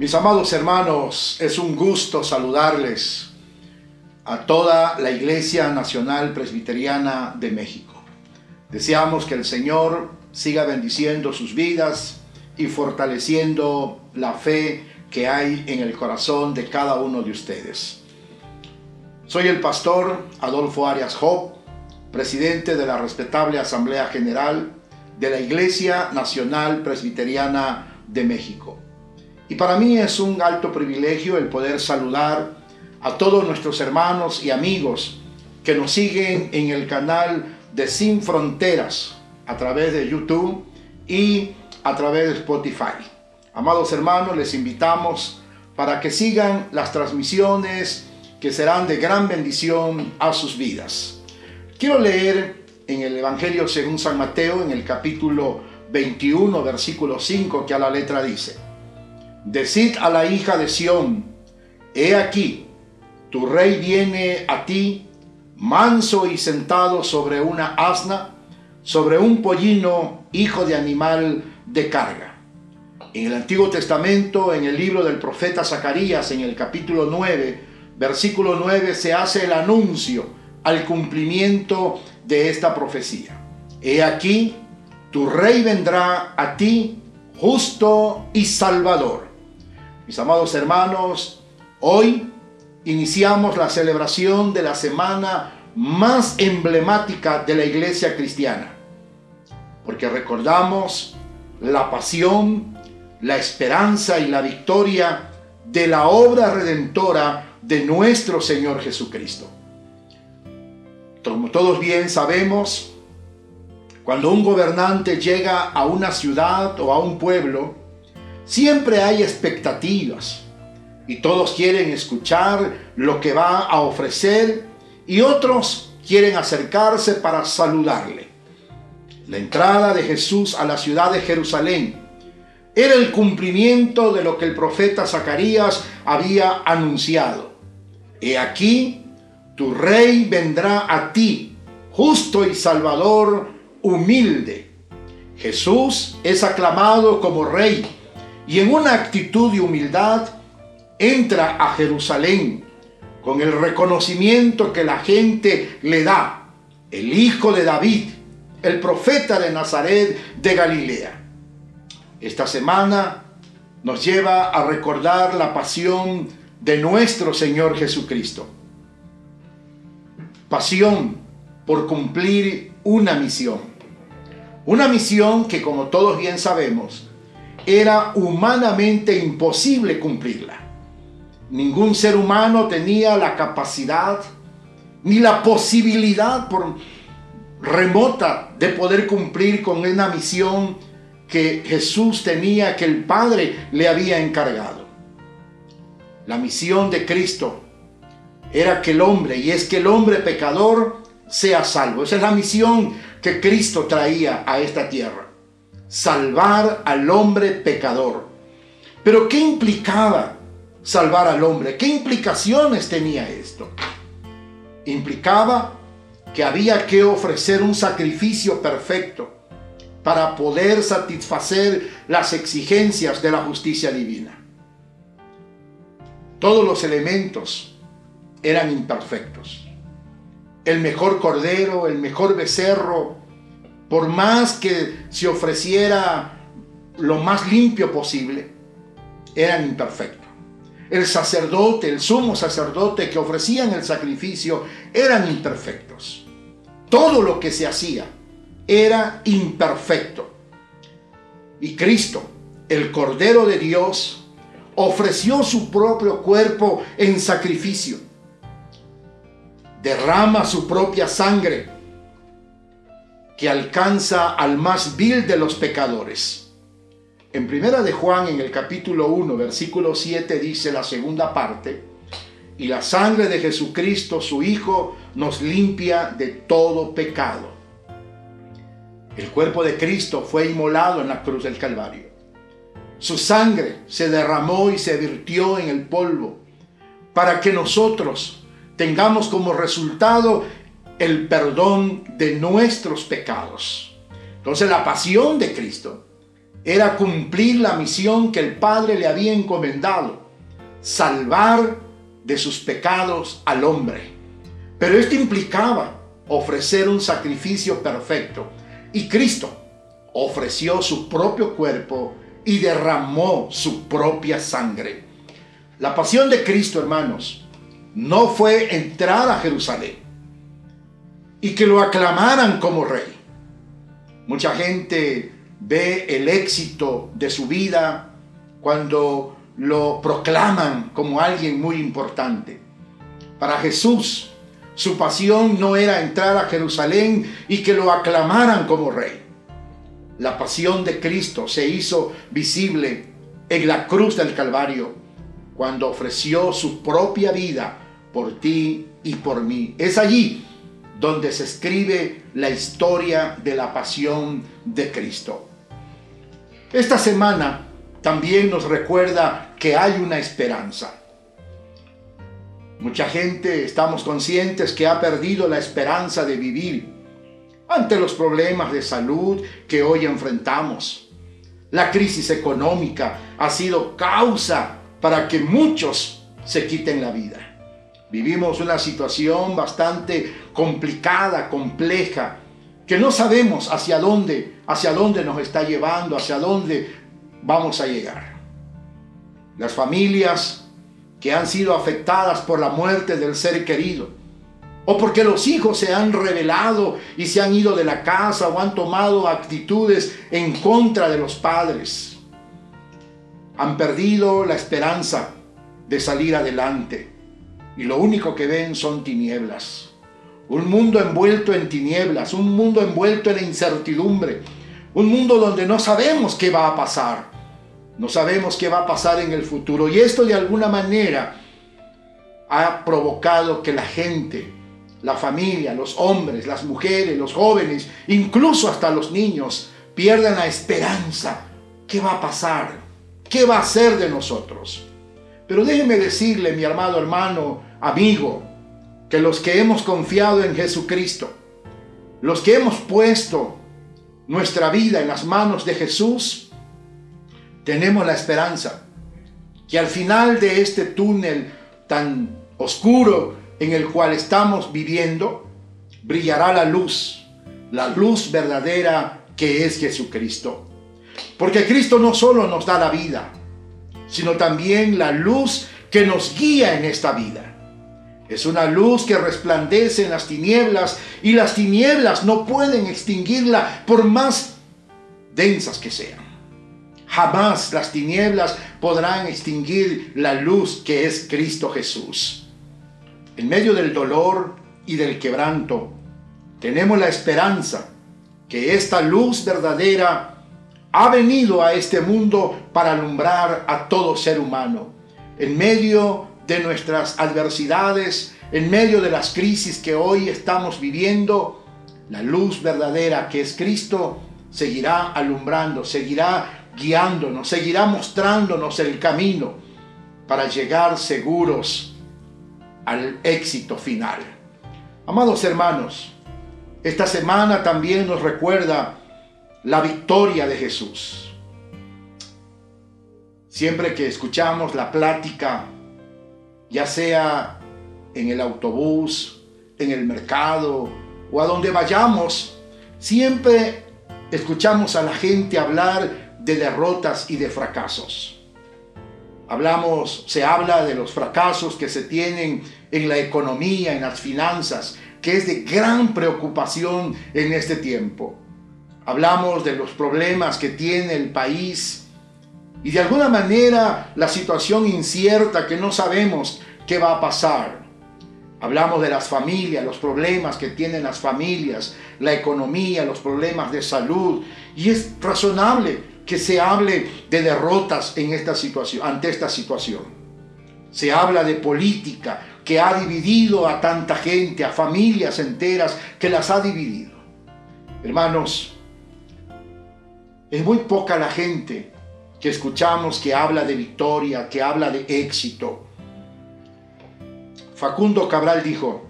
Mis amados hermanos, es un gusto saludarles a toda la Iglesia Nacional Presbiteriana de México. Deseamos que el Señor siga bendiciendo sus vidas y fortaleciendo la fe que hay en el corazón de cada uno de ustedes. Soy el pastor Adolfo Arias Job, presidente de la respetable Asamblea General de la Iglesia Nacional Presbiteriana de México. Y para mí es un alto privilegio el poder saludar a todos nuestros hermanos y amigos que nos siguen en el canal de Sin Fronteras a través de YouTube y a través de Spotify. Amados hermanos, les invitamos para que sigan las transmisiones que serán de gran bendición a sus vidas. Quiero leer en el Evangelio según San Mateo, en el capítulo 21, versículo 5, que a la letra dice, Decid a la hija de Sión, he aquí, tu rey viene a ti, manso y sentado sobre una asna, sobre un pollino, hijo de animal de carga. En el Antiguo Testamento, en el libro del profeta Zacarías, en el capítulo 9, versículo 9, se hace el anuncio al cumplimiento de esta profecía. He aquí, tu rey vendrá a ti, justo y salvador mis amados hermanos, hoy iniciamos la celebración de la semana más emblemática de la iglesia cristiana, porque recordamos la pasión, la esperanza y la victoria de la obra redentora de nuestro Señor Jesucristo. Como todos bien sabemos, cuando un gobernante llega a una ciudad o a un pueblo, Siempre hay expectativas y todos quieren escuchar lo que va a ofrecer y otros quieren acercarse para saludarle. La entrada de Jesús a la ciudad de Jerusalén era el cumplimiento de lo que el profeta Zacarías había anunciado. He aquí, tu rey vendrá a ti, justo y salvador, humilde. Jesús es aclamado como rey y en una actitud de humildad entra a Jerusalén con el reconocimiento que la gente le da, el hijo de David, el profeta de Nazaret de Galilea. Esta semana nos lleva a recordar la pasión de nuestro Señor Jesucristo. Pasión por cumplir una misión. Una misión que como todos bien sabemos, era humanamente imposible cumplirla. Ningún ser humano tenía la capacidad ni la posibilidad por remota de poder cumplir con una misión que Jesús tenía, que el Padre le había encargado. La misión de Cristo era que el hombre, y es que el hombre pecador sea salvo. Esa es la misión que Cristo traía a esta tierra salvar al hombre pecador. Pero ¿qué implicaba salvar al hombre? ¿Qué implicaciones tenía esto? Implicaba que había que ofrecer un sacrificio perfecto para poder satisfacer las exigencias de la justicia divina. Todos los elementos eran imperfectos. El mejor cordero, el mejor becerro, por más que se ofreciera lo más limpio posible, eran imperfectos. El sacerdote, el sumo sacerdote que ofrecían el sacrificio, eran imperfectos. Todo lo que se hacía era imperfecto. Y Cristo, el Cordero de Dios, ofreció su propio cuerpo en sacrificio. Derrama su propia sangre que alcanza al más vil de los pecadores. En primera de Juan, en el capítulo 1, versículo 7, dice la segunda parte, y la sangre de Jesucristo, su Hijo, nos limpia de todo pecado. El cuerpo de Cristo fue inmolado en la cruz del Calvario. Su sangre se derramó y se virtió en el polvo para que nosotros tengamos como resultado el perdón de nuestros pecados. Entonces la pasión de Cristo era cumplir la misión que el Padre le había encomendado, salvar de sus pecados al hombre. Pero esto implicaba ofrecer un sacrificio perfecto. Y Cristo ofreció su propio cuerpo y derramó su propia sangre. La pasión de Cristo, hermanos, no fue entrar a Jerusalén y que lo aclamaran como rey. Mucha gente ve el éxito de su vida cuando lo proclaman como alguien muy importante. Para Jesús, su pasión no era entrar a Jerusalén y que lo aclamaran como rey. La pasión de Cristo se hizo visible en la cruz del Calvario cuando ofreció su propia vida por ti y por mí. Es allí donde se escribe la historia de la pasión de Cristo. Esta semana también nos recuerda que hay una esperanza. Mucha gente estamos conscientes que ha perdido la esperanza de vivir ante los problemas de salud que hoy enfrentamos. La crisis económica ha sido causa para que muchos se quiten la vida. Vivimos una situación bastante complicada, compleja, que no sabemos hacia dónde, hacia dónde nos está llevando, hacia dónde vamos a llegar. Las familias que han sido afectadas por la muerte del ser querido, o porque los hijos se han rebelado y se han ido de la casa o han tomado actitudes en contra de los padres, han perdido la esperanza de salir adelante y lo único que ven son tinieblas. Un mundo envuelto en tinieblas, un mundo envuelto en incertidumbre, un mundo donde no sabemos qué va a pasar, no sabemos qué va a pasar en el futuro. Y esto de alguna manera ha provocado que la gente, la familia, los hombres, las mujeres, los jóvenes, incluso hasta los niños, pierdan la esperanza. ¿Qué va a pasar? ¿Qué va a ser de nosotros? Pero déjeme decirle, mi amado hermano, amigo, que los que hemos confiado en Jesucristo, los que hemos puesto nuestra vida en las manos de Jesús, tenemos la esperanza que al final de este túnel tan oscuro en el cual estamos viviendo, brillará la luz, la luz verdadera que es Jesucristo. Porque Cristo no solo nos da la vida, sino también la luz que nos guía en esta vida. Es una luz que resplandece en las tinieblas y las tinieblas no pueden extinguirla por más densas que sean. Jamás las tinieblas podrán extinguir la luz que es Cristo Jesús. En medio del dolor y del quebranto, tenemos la esperanza que esta luz verdadera ha venido a este mundo para alumbrar a todo ser humano. En medio de nuestras adversidades, en medio de las crisis que hoy estamos viviendo, la luz verdadera que es Cristo seguirá alumbrando, seguirá guiándonos, seguirá mostrándonos el camino para llegar seguros al éxito final. Amados hermanos, esta semana también nos recuerda la victoria de Jesús. Siempre que escuchamos la plática, ya sea en el autobús, en el mercado o a donde vayamos, siempre escuchamos a la gente hablar de derrotas y de fracasos. Hablamos, se habla de los fracasos que se tienen en la economía, en las finanzas, que es de gran preocupación en este tiempo. Hablamos de los problemas que tiene el país y de alguna manera la situación incierta que no sabemos qué va a pasar. Hablamos de las familias, los problemas que tienen las familias, la economía, los problemas de salud. Y es razonable que se hable de derrotas en esta situación, ante esta situación. Se habla de política que ha dividido a tanta gente, a familias enteras que las ha dividido. Hermanos, es muy poca la gente que escuchamos que habla de victoria, que habla de éxito. Facundo Cabral dijo,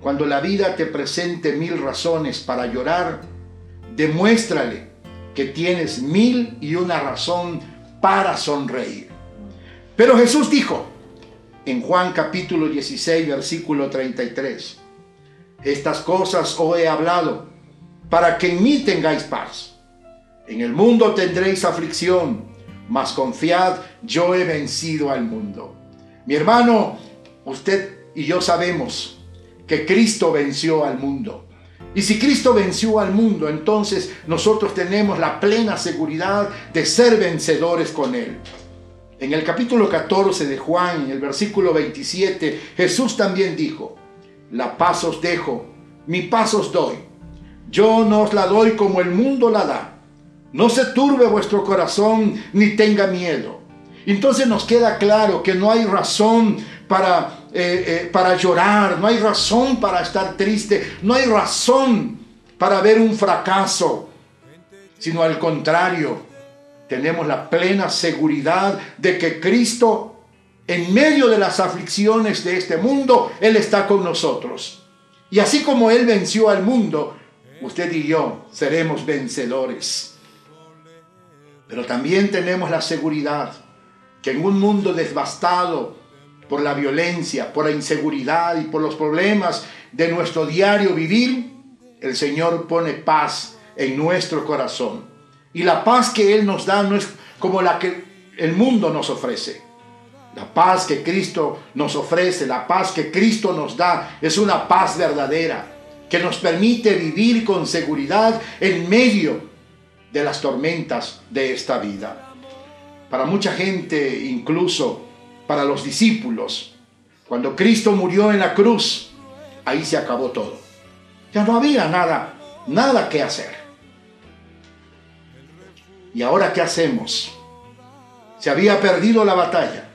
cuando la vida te presente mil razones para llorar, demuéstrale que tienes mil y una razón para sonreír. Pero Jesús dijo en Juan capítulo 16, versículo 33, estas cosas os he hablado para que en mí tengáis paz. En el mundo tendréis aflicción, mas confiad, yo he vencido al mundo. Mi hermano, usted y yo sabemos que Cristo venció al mundo. Y si Cristo venció al mundo, entonces nosotros tenemos la plena seguridad de ser vencedores con Él. En el capítulo 14 de Juan, en el versículo 27, Jesús también dijo, la paz os dejo, mi paz os doy. Yo no os la doy como el mundo la da. No se turbe vuestro corazón ni tenga miedo. Entonces nos queda claro que no hay razón para, eh, eh, para llorar, no hay razón para estar triste, no hay razón para ver un fracaso, sino al contrario, tenemos la plena seguridad de que Cristo, en medio de las aflicciones de este mundo, Él está con nosotros. Y así como Él venció al mundo, usted y yo seremos vencedores. Pero también tenemos la seguridad que en un mundo devastado por la violencia, por la inseguridad y por los problemas de nuestro diario vivir, el Señor pone paz en nuestro corazón. Y la paz que Él nos da no es como la que el mundo nos ofrece. La paz que Cristo nos ofrece, la paz que Cristo nos da, es una paz verdadera que nos permite vivir con seguridad en medio de las tormentas de esta vida. Para mucha gente, incluso para los discípulos, cuando Cristo murió en la cruz, ahí se acabó todo. Ya no había nada, nada que hacer. ¿Y ahora qué hacemos? Se había perdido la batalla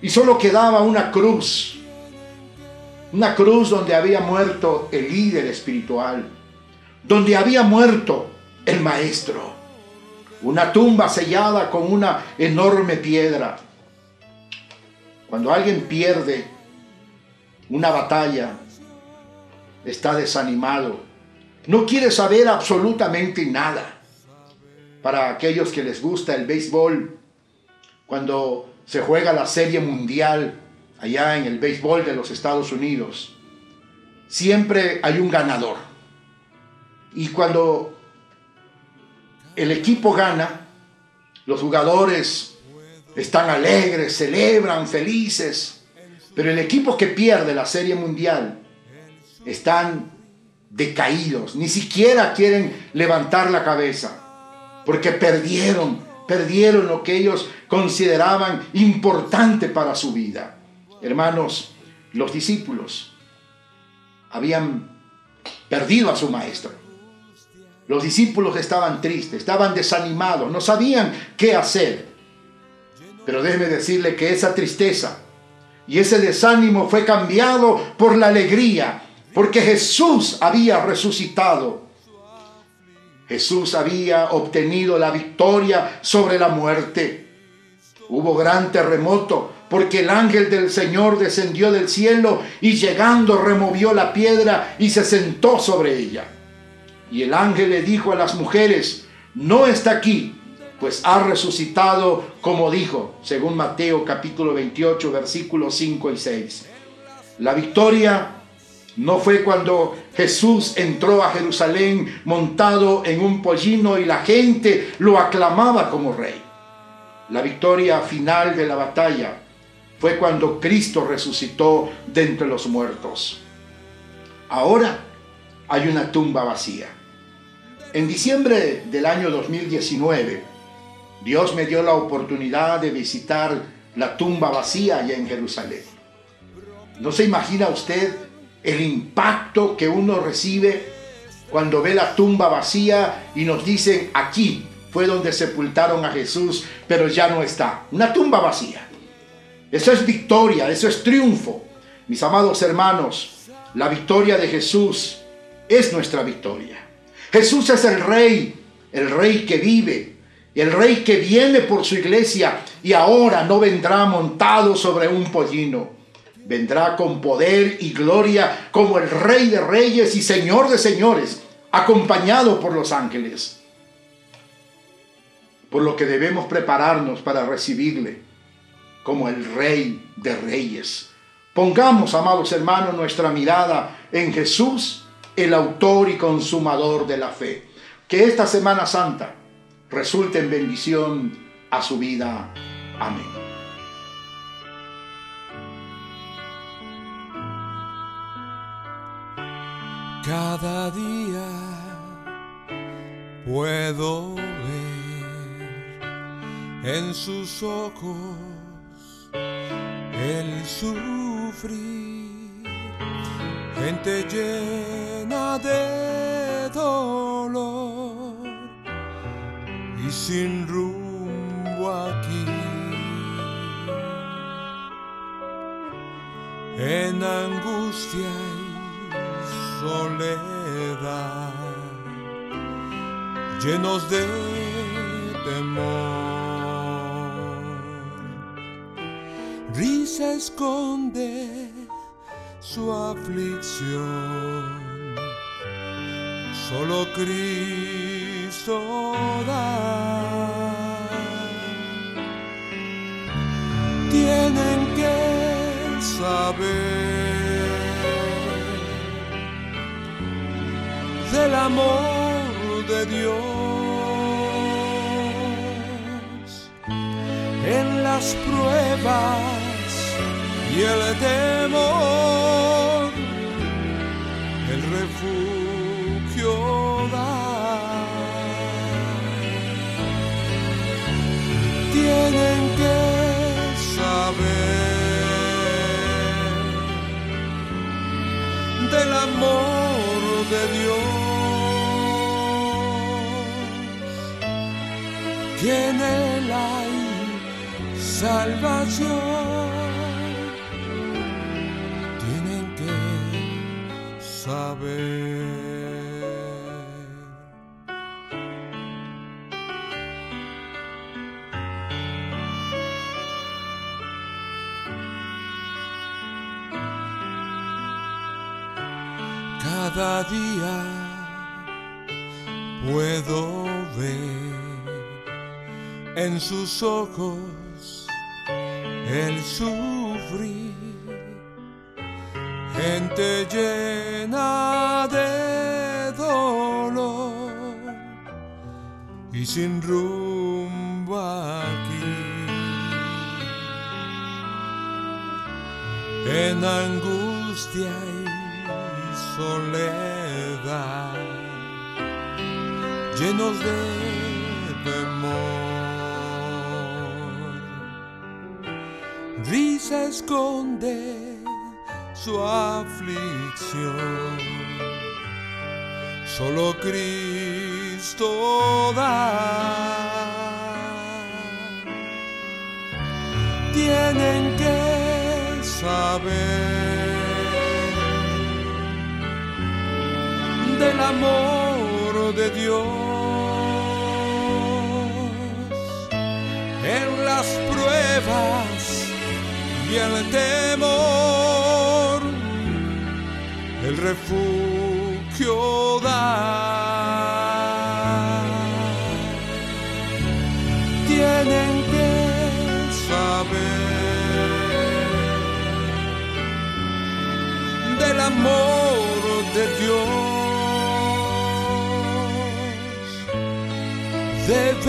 y solo quedaba una cruz, una cruz donde había muerto el líder espiritual, donde había muerto el maestro. Una tumba sellada con una enorme piedra. Cuando alguien pierde una batalla, está desanimado, no quiere saber absolutamente nada. Para aquellos que les gusta el béisbol, cuando se juega la serie mundial allá en el béisbol de los Estados Unidos, siempre hay un ganador. Y cuando el equipo gana, los jugadores están alegres, celebran, felices, pero el equipo que pierde la Serie Mundial están decaídos, ni siquiera quieren levantar la cabeza, porque perdieron, perdieron lo que ellos consideraban importante para su vida. Hermanos, los discípulos habían perdido a su maestro los discípulos estaban tristes, estaban desanimados, no sabían qué hacer. Pero déjeme decirle que esa tristeza y ese desánimo fue cambiado por la alegría, porque Jesús había resucitado. Jesús había obtenido la victoria sobre la muerte. Hubo gran terremoto porque el ángel del Señor descendió del cielo y llegando removió la piedra y se sentó sobre ella. Y el ángel le dijo a las mujeres, no está aquí, pues ha resucitado como dijo, según Mateo capítulo 28, versículos 5 y 6. La victoria no fue cuando Jesús entró a Jerusalén montado en un pollino y la gente lo aclamaba como rey. La victoria final de la batalla fue cuando Cristo resucitó de entre los muertos. Ahora hay una tumba vacía. En diciembre del año 2019, Dios me dio la oportunidad de visitar la tumba vacía allá en Jerusalén. ¿No se imagina usted el impacto que uno recibe cuando ve la tumba vacía y nos dicen aquí fue donde sepultaron a Jesús, pero ya no está? Una tumba vacía. Eso es victoria, eso es triunfo. Mis amados hermanos, la victoria de Jesús es nuestra victoria. Jesús es el rey, el rey que vive, el rey que viene por su iglesia y ahora no vendrá montado sobre un pollino. Vendrá con poder y gloria como el rey de reyes y señor de señores, acompañado por los ángeles. por lo que debemos prepararnos para recibirle como el Rey de Reyes. Pongamos, amados hermanos, nuestra mirada en Jesús, el autor y consumador de la fe. Que esta Semana Santa resulte en bendición a su vida. Amén. Cada día puedo ver en sus ojos el sufrir, gente llena de dolor y sin rumbo aquí. En angustia y soledad, llenos de temor. risa esconde su aflicción. Solo Cristo da. Tienen que saber del amor de Dios en las pruebas y el temor, amor de Dios, que en él hay salvación. Cada día puedo ver en sus ojos el sufrir gente llena de dolor y sin rumbo aquí. En angustia soledad, llenos de temor. Risa esconde su aflicción. Solo Cristo da. Tienen que saber del amor de Dios en las pruebas y el temor, el refugio da.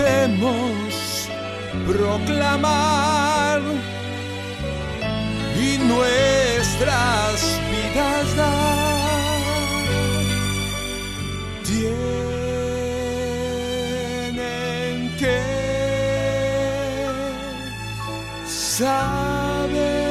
Dios. Debemos proclamar y nuestras vidas dar. Tienen que saber.